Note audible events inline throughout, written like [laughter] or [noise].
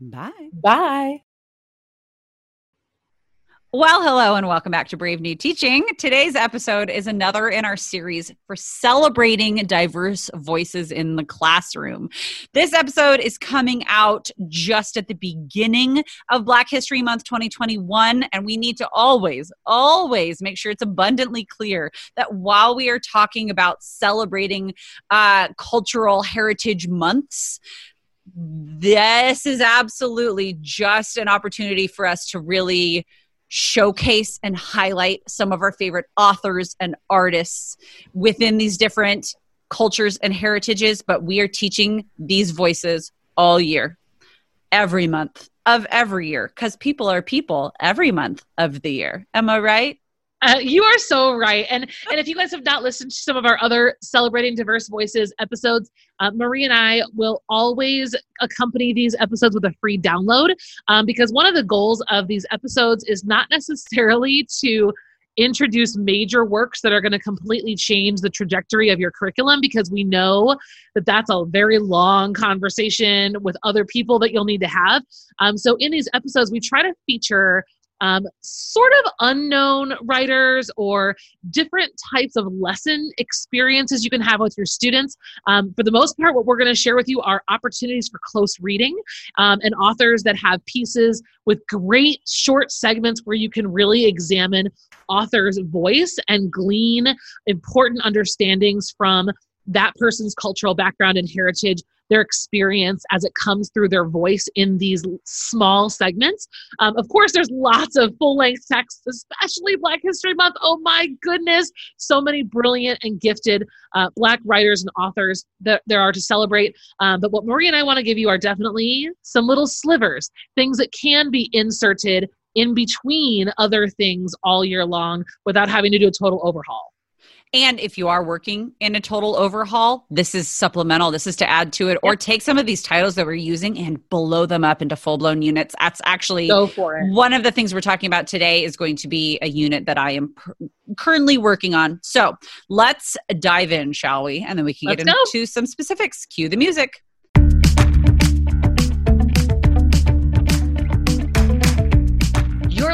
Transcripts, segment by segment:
Bye. Bye. Well, hello and welcome back to Brave New Teaching. Today's episode is another in our series for celebrating diverse voices in the classroom. This episode is coming out just at the beginning of Black History Month 2021, and we need to always, always make sure it's abundantly clear that while we are talking about celebrating uh, cultural heritage months, this is absolutely just an opportunity for us to really showcase and highlight some of our favorite authors and artists within these different cultures and heritages, but we are teaching these voices all year, every month of every year, because people are people every month of the year. Am I right? Uh, you are so right. And and if you guys have not listened to some of our other celebrating diverse voices episodes, uh, Marie and I will always accompany these episodes with a free download um, because one of the goals of these episodes is not necessarily to introduce major works that are going to completely change the trajectory of your curriculum because we know that that's a very long conversation with other people that you'll need to have. Um, so in these episodes, we try to feature um, sort of unknown writers or different types of lesson experiences you can have with your students. Um, for the most part, what we're going to share with you are opportunities for close reading um, and authors that have pieces with great short segments where you can really examine author's voice and glean important understandings from that person's cultural background and heritage their experience as it comes through their voice in these small segments. Um, of course, there's lots of full length texts, especially Black History Month. Oh my goodness, so many brilliant and gifted uh, Black writers and authors that there are to celebrate. Um, but what Marie and I want to give you are definitely some little slivers, things that can be inserted in between other things all year long without having to do a total overhaul. And if you are working in a total overhaul, this is supplemental. This is to add to it, or take some of these titles that we're using and blow them up into full blown units. That's actually Go for it. one of the things we're talking about today is going to be a unit that I am pr- currently working on. So let's dive in, shall we? And then we can Let's get go. into some specifics. Cue the music.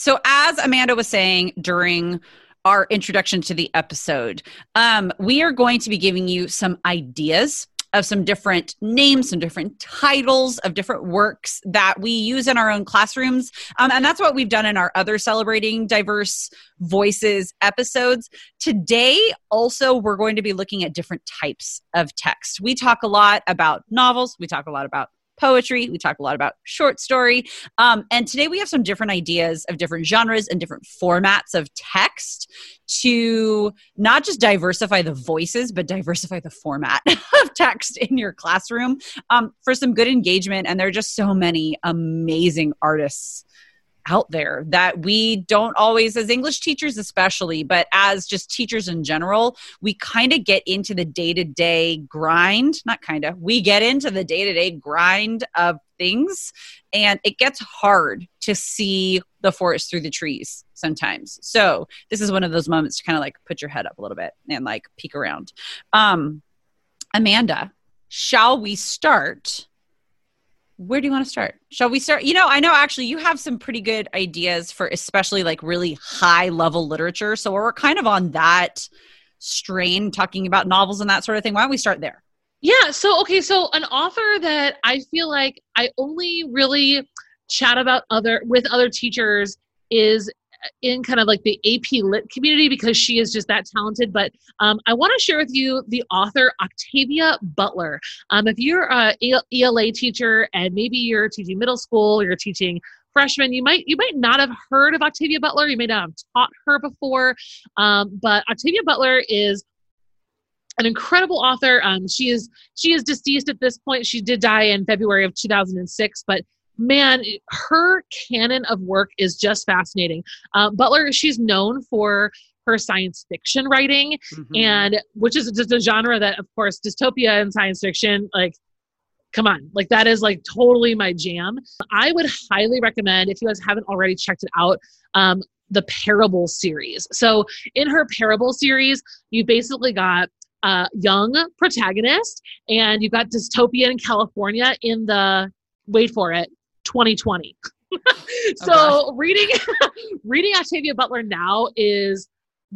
So as Amanda was saying during our introduction to the episode, um, we are going to be giving you some ideas of some different names, some different titles of different works that we use in our own classrooms. Um, and that's what we've done in our other Celebrating Diverse Voices episodes. Today, also, we're going to be looking at different types of text. We talk a lot about novels, we talk a lot about poetry. We talk a lot about short story. Um, and today we have some different ideas of different genres and different formats of text to not just diversify the voices, but diversify the format [laughs] of text in your classroom um, for some good engagement. And there are just so many amazing artists out there that we don't always as english teachers especially but as just teachers in general we kind of get into the day-to-day grind not kind of we get into the day-to-day grind of things and it gets hard to see the forest through the trees sometimes. So this is one of those moments to kind of like put your head up a little bit and like peek around. Um amanda shall we start where do you want to start? Shall we start? You know, I know actually you have some pretty good ideas for especially like really high level literature. So we're kind of on that strain talking about novels and that sort of thing. Why don't we start there? Yeah. So, okay. So, an author that I feel like I only really chat about other with other teachers is in kind of like the AP Lit community because she is just that talented. But um, I want to share with you the author Octavia Butler. Um, if you're a ELA teacher and maybe you're teaching middle school, you're teaching freshmen, you might you might not have heard of Octavia Butler. You may not have taught her before, um, but Octavia Butler is an incredible author. Um, she is she is deceased at this point. She did die in February of 2006, but man, her canon of work is just fascinating. Uh, Butler, she's known for her science fiction writing, mm-hmm. and which is just a genre that, of course, dystopia and science fiction, like come on like that is like totally my jam i would highly recommend if you guys haven't already checked it out um, the parable series so in her parable series you basically got a young protagonist and you've got dystopia in california in the wait for it 2020. [laughs] so reading [laughs] reading Octavia Butler now is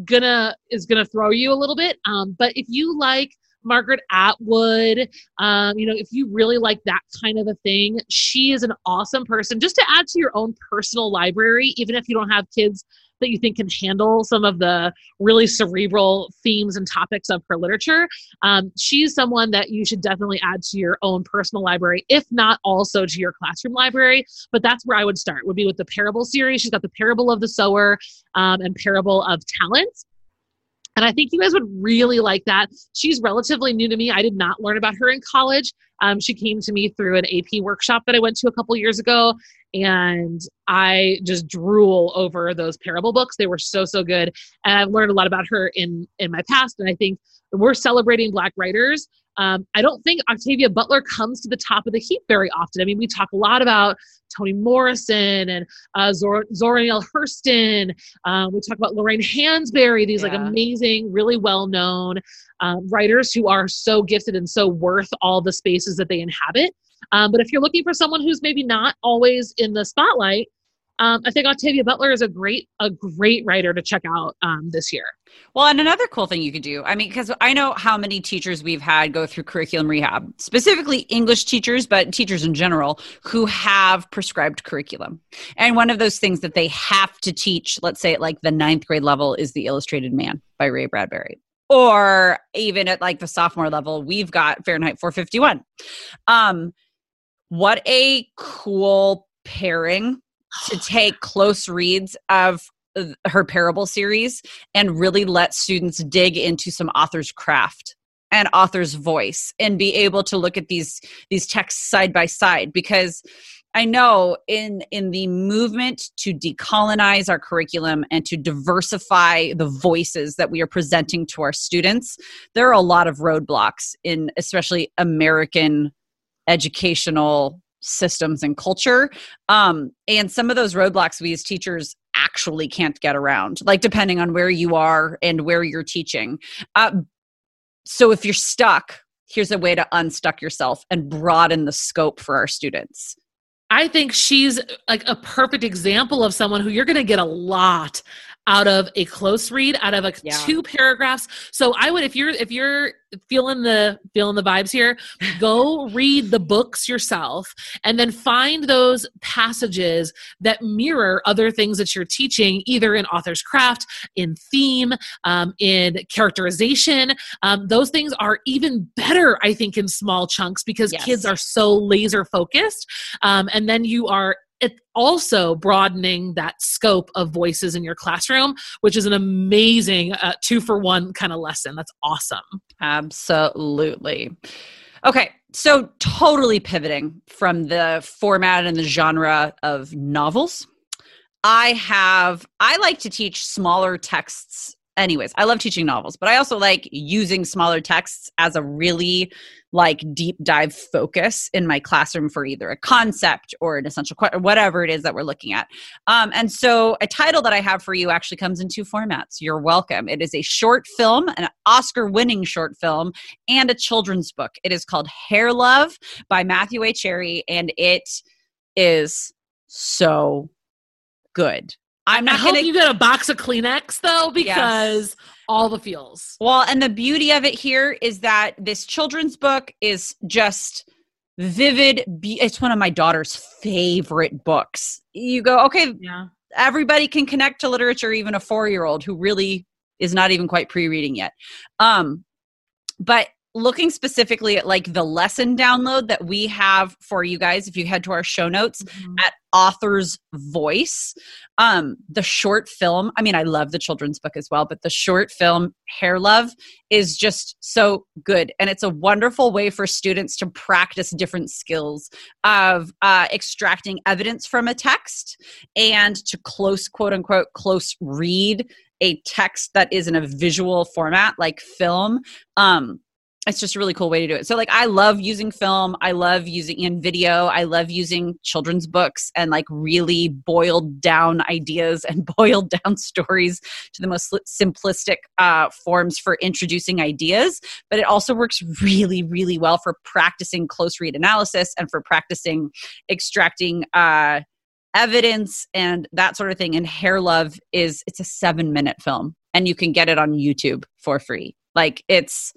gonna is gonna throw you a little bit. Um, but if you like Margaret Atwood, um, you know, if you really like that kind of a thing, she is an awesome person just to add to your own personal library, even if you don't have kids that you think can handle some of the really cerebral themes and topics of her literature. Um, she's someone that you should definitely add to your own personal library, if not also to your classroom library. But that's where I would start, would be with the Parable series. She's got the Parable of the Sower um, and Parable of Talents. And I think you guys would really like that. She's relatively new to me. I did not learn about her in college. Um, she came to me through an AP workshop that I went to a couple years ago, and I just drool over those parable books. They were so so good, and I've learned a lot about her in in my past. And I think we're celebrating Black writers. Um, I don't think Octavia Butler comes to the top of the heap very often. I mean, we talk a lot about Toni Morrison and uh, Zora, Zora Neale Hurston. Um, we talk about Lorraine Hansberry, these yeah. like amazing, really well known um, writers who are so gifted and so worth all the spaces that they inhabit. Um, but if you're looking for someone who's maybe not always in the spotlight, um, I think Octavia Butler is a great a great writer to check out um, this year. Well, and another cool thing you could do, I mean, because I know how many teachers we've had go through curriculum rehab, specifically English teachers, but teachers in general who have prescribed curriculum. And one of those things that they have to teach, let's say at like the ninth grade level, is The Illustrated Man by Ray Bradbury. Or even at like the sophomore level, we've got Fahrenheit 451. Um, what a cool pairing to take close reads of her parable series and really let students dig into some author's craft and author's voice and be able to look at these these texts side by side. Because I know in in the movement to decolonize our curriculum and to diversify the voices that we are presenting to our students, there are a lot of roadblocks in especially American educational systems and culture. Um, and some of those roadblocks we as teachers actually can't get around, like depending on where you are and where you're teaching. Uh, so if you're stuck, here's a way to unstuck yourself and broaden the scope for our students. I think she's like a perfect example of someone who you're going to get a lot out of a close read out of like yeah. two paragraphs so i would if you're if you're feeling the feeling the vibes here [laughs] go read the books yourself and then find those passages that mirror other things that you're teaching either in author's craft in theme um, in characterization um, those things are even better i think in small chunks because yes. kids are so laser focused um, and then you are it also broadening that scope of voices in your classroom, which is an amazing uh, two for one kind of lesson. That's awesome. Absolutely. Okay, so totally pivoting from the format and the genre of novels. I have, I like to teach smaller texts anyways i love teaching novels but i also like using smaller texts as a really like deep dive focus in my classroom for either a concept or an essential question whatever it is that we're looking at. Um, and so a title that i have for you actually comes in two formats. You're welcome. It is a short film an oscar winning short film and a children's book. It is called hair love by matthew a. Cherry and it is so good I'm not I gonna. you get a box of Kleenex though, because yes. all the feels. Well, and the beauty of it here is that this children's book is just vivid. It's one of my daughter's favorite books. You go, okay, yeah. Everybody can connect to literature, even a four year old who really is not even quite pre reading yet. Um, but looking specifically at like the lesson download that we have for you guys if you head to our show notes mm-hmm. at author's voice um the short film i mean i love the children's book as well but the short film hair love is just so good and it's a wonderful way for students to practice different skills of uh, extracting evidence from a text and to close quote unquote close read a text that is in a visual format like film um it's just a really cool way to do it. So like I love using film, I love using in video, I love using children's books and like really boiled down [laughs] ideas and [laughs] boiled down stories to the most simplistic uh, forms for introducing ideas. But it also works really, really well for practicing close read analysis and for practicing extracting uh, evidence and that sort of thing. And Hair Love is it's a seven minute film and you can get it on YouTube for free. Like it's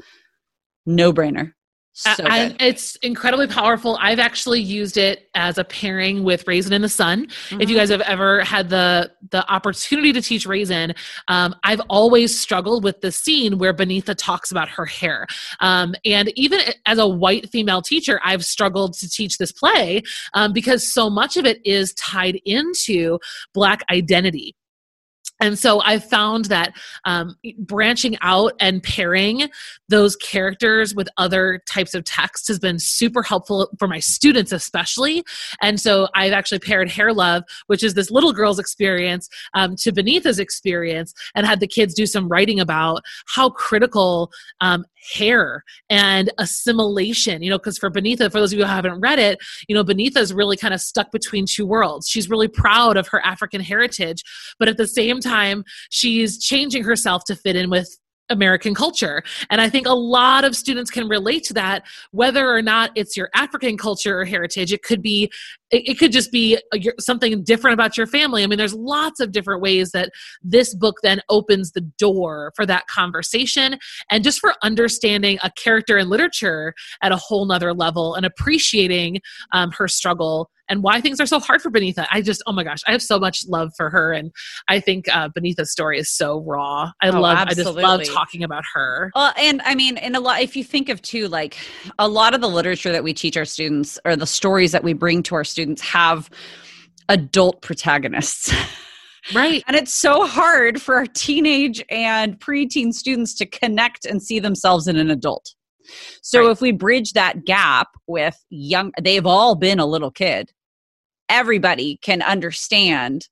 no brainer. So I, it's incredibly powerful. I've actually used it as a pairing with Raisin in the Sun. Mm-hmm. If you mm-hmm. guys have ever had the the opportunity to teach Raisin, um, I've always struggled with the scene where Beneatha talks about her hair. Um, and even as a white female teacher, I've struggled to teach this play um, because so much of it is tied into Black identity and so i found that um, branching out and pairing those characters with other types of text has been super helpful for my students especially. And so i've actually paired hair love which is this little girl's experience um, to beneatha's experience and had the kids do some writing about how critical um, hair and assimilation you know because for beneatha for those of you who haven't read it you know beneatha is really kind of stuck between two worlds. She's really proud of her african heritage but at the same time she's changing herself to fit in with American culture. And I think a lot of students can relate to that, whether or not it's your African culture or heritage. It could be, it, could just be something different about your family. I mean, there's lots of different ways that this book then opens the door for that conversation and just for understanding a character in literature at a whole nother level and appreciating um, her struggle and why things are so hard for Beneatha. I just, oh my gosh, I have so much love for her, and I think uh, Beneatha's story is so raw. I oh, love, absolutely. I just love talking about her. Well, and I mean, in a lot, if you think of too, like a lot of the literature that we teach our students or the stories that we bring to our students have adult protagonists. Right. and it's so hard for our teenage and preteen students to connect and see themselves in an adult. So right. if we bridge that gap with young, they've all been a little kid everybody can understand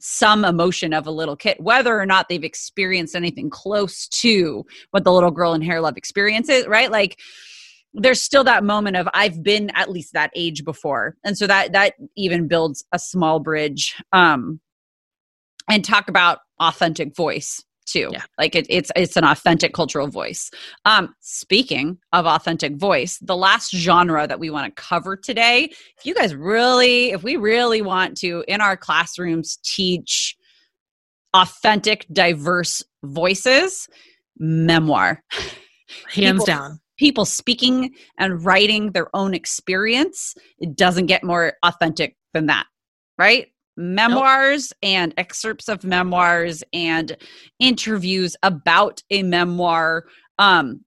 some emotion of a little kid, whether or not they've experienced anything close to what the little girl in hair love experiences, right? Like there's still that moment of I've been at least that age before. And so that that even builds a small bridge. Um and talk about authentic voice too. Yeah. Like it, it's it's an authentic cultural voice. Um, speaking of authentic voice, the last genre that we want to cover today, if you guys really, if we really want to in our classrooms teach authentic, diverse voices, memoir. Hands People- down. People speaking and writing their own experience, it doesn't get more authentic than that, right? Memoirs and excerpts of memoirs and interviews about a memoir. Um,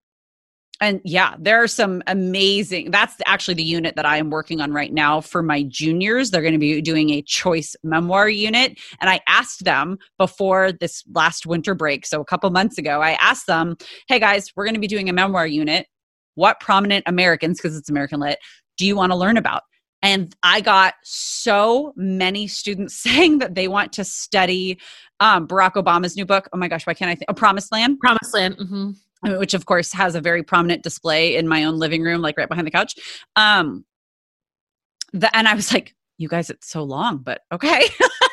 and yeah, there are some amazing. That's actually the unit that I am working on right now for my juniors. They're going to be doing a choice memoir unit. And I asked them before this last winter break, so a couple months ago, I asked them, hey guys, we're going to be doing a memoir unit. What prominent Americans, because it's American Lit, do you want to learn about? And I got so many students [laughs] saying that they want to study um, Barack Obama's new book. Oh my gosh, why can't I think? A Promised Land Promised Land. hmm which of course has a very prominent display in my own living room, like right behind the couch. Um, the, and I was like, you guys, it's so long, but okay. [laughs]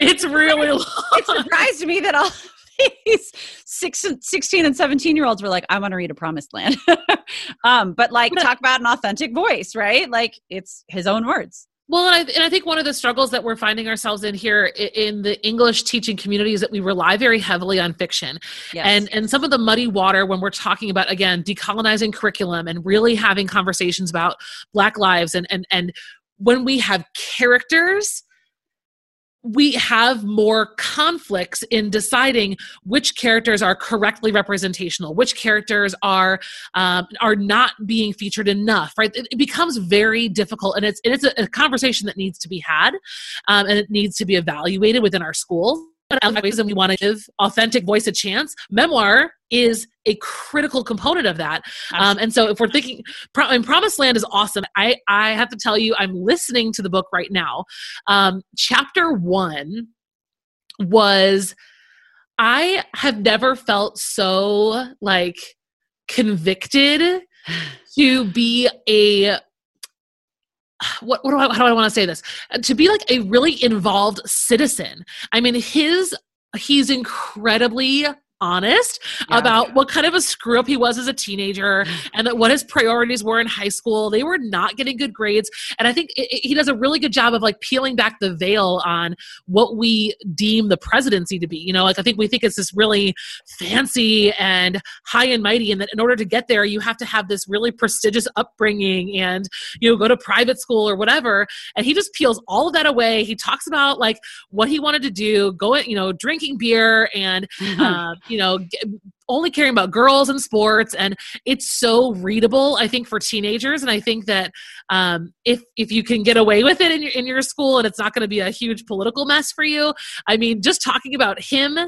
It's really [laughs] long. it surprised me that all these six, 16 and 17 year olds were like, I want to read a promised land. [laughs] um, but like talk about an authentic voice, right? Like it's his own words. Well, and I, and I think one of the struggles that we're finding ourselves in here i- in the English teaching community is that we rely very heavily on fiction. Yes. And and some of the muddy water when we're talking about again decolonizing curriculum and really having conversations about Black lives and and and when we have characters, we have more conflicts in deciding which characters are correctly representational, which characters are um, are not being featured enough. Right? It, it becomes very difficult, and it's and it's a, a conversation that needs to be had, um, and it needs to be evaluated within our schools. But we want to give authentic voice a chance. Memoir is a critical component of that. Um, and so if we're thinking, Pro- and Promised Land is awesome. I, I have to tell you, I'm listening to the book right now. Um, chapter one was, I have never felt so like convicted to be a what, what do I, how do I want to say this? To be like a really involved citizen. I mean, his he's incredibly honest Yeah. about what kind of a screw up he was as a teenager and that what his priorities were in high school. They were not getting good grades. And I think it, it- he does a really good job of like peeling back the veil on what we deem the presidency to be. You know, like I think we think it's this really fancy and high and mighty, and that in order to get there, you have to have this really prestigious upbringing and, you know, go to private school or whatever. And he just peels all of that away. He talks about like what he wanted to do, going, you know, drinking beer and [laughs] uh, you know, only caring about girls and sports, and it's so readable. I think for teenagers, and I think that um, if if you can get away with it in your in your school, and it's not going to be a huge political mess for you. I mean, just talking about him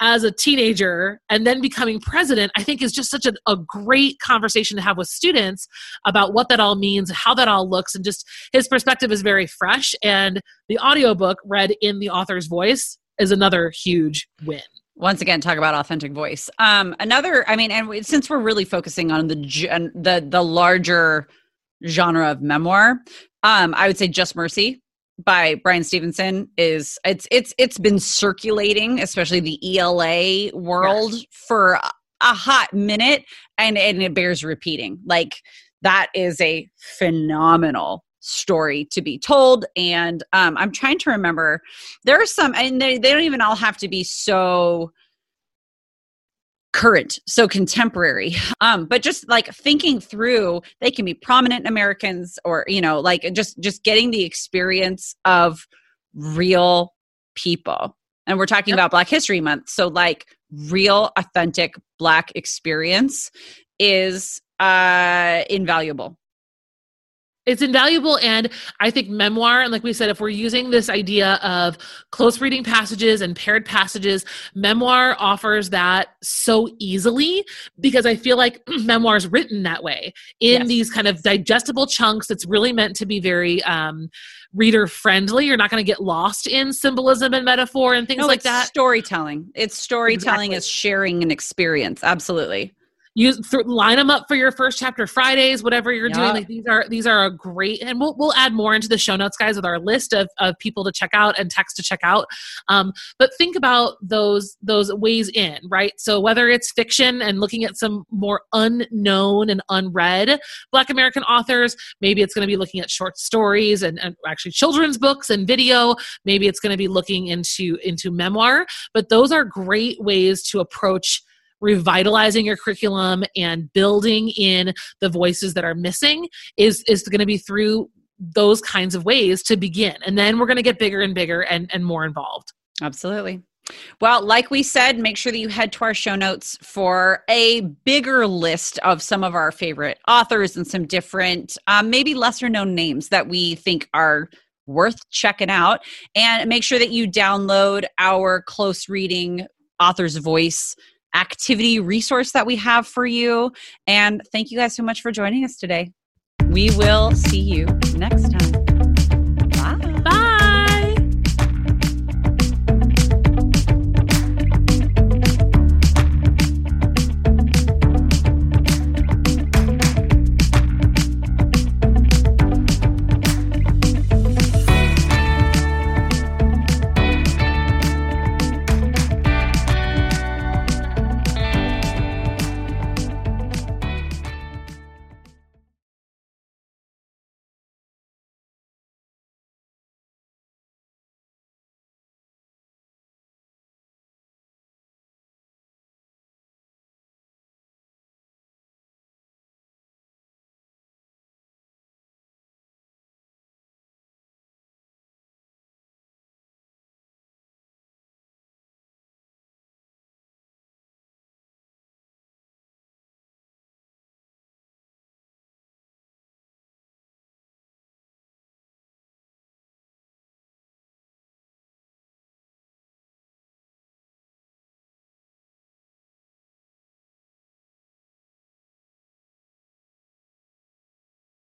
as a teenager and then becoming president i think is just such a, a great conversation to have with students about what that all means how that all looks and just his perspective is very fresh and the audiobook read in the author's voice is another huge win once again talk about authentic voice. Um another i mean and since we're really focusing on the the the larger genre of memoir um i would say just mercy by bryan stevenson is it's it's it's been circulating especially the ela world for a, a hot minute and and it bears repeating. Like that is a phenomenal story to be told. And um i'm trying to remember there are some and they, they don't even all have to be so current so contemporary. Um but just like thinking through they can be prominent americans or you know like just just getting the experience of real people. And we're talking Yep. about black history month. So like real authentic black experience is uh invaluable it's invaluable and i think memoir and like we said if we're using this idea of close reading passages and paired passages memoir offers that so easily because i feel like [clears throat] memoir is written that way. In Yes. these kind of digestible chunks it's really meant to be very um, reader friendly you're not going to get lost in symbolism and metaphor and things No, like it's that. storytelling. It's storytelling Exactly. is sharing an experience. Absolutely use th- line them up for your first chapter Fridays, whatever you're Yeah. doing. Like these are these are a great, and we'll we'll add more into the show notes, guys, with our list of of people to check out and text to check out. Um, but think about those those ways in, right? So whether it's fiction and looking at some more unknown and unread Black American authors, maybe it's going to be looking at short stories and, and actually children's books and video. Maybe it's going to be looking into into memoir. But those are great ways to approach revitalizing your curriculum and building in the voices that are missing is is going to be through those kinds of ways to begin and then we're going to get bigger and bigger and and more involved Absolutely. Well, like we said, make sure that you head to our show notes for a bigger list of some of our favorite authors and some different, um, maybe lesser known names that we think are worth checking out. And make sure that you download our close reading author's voice activity resource that we have for you. And thank you guys so much for joining us today. We will see you next time.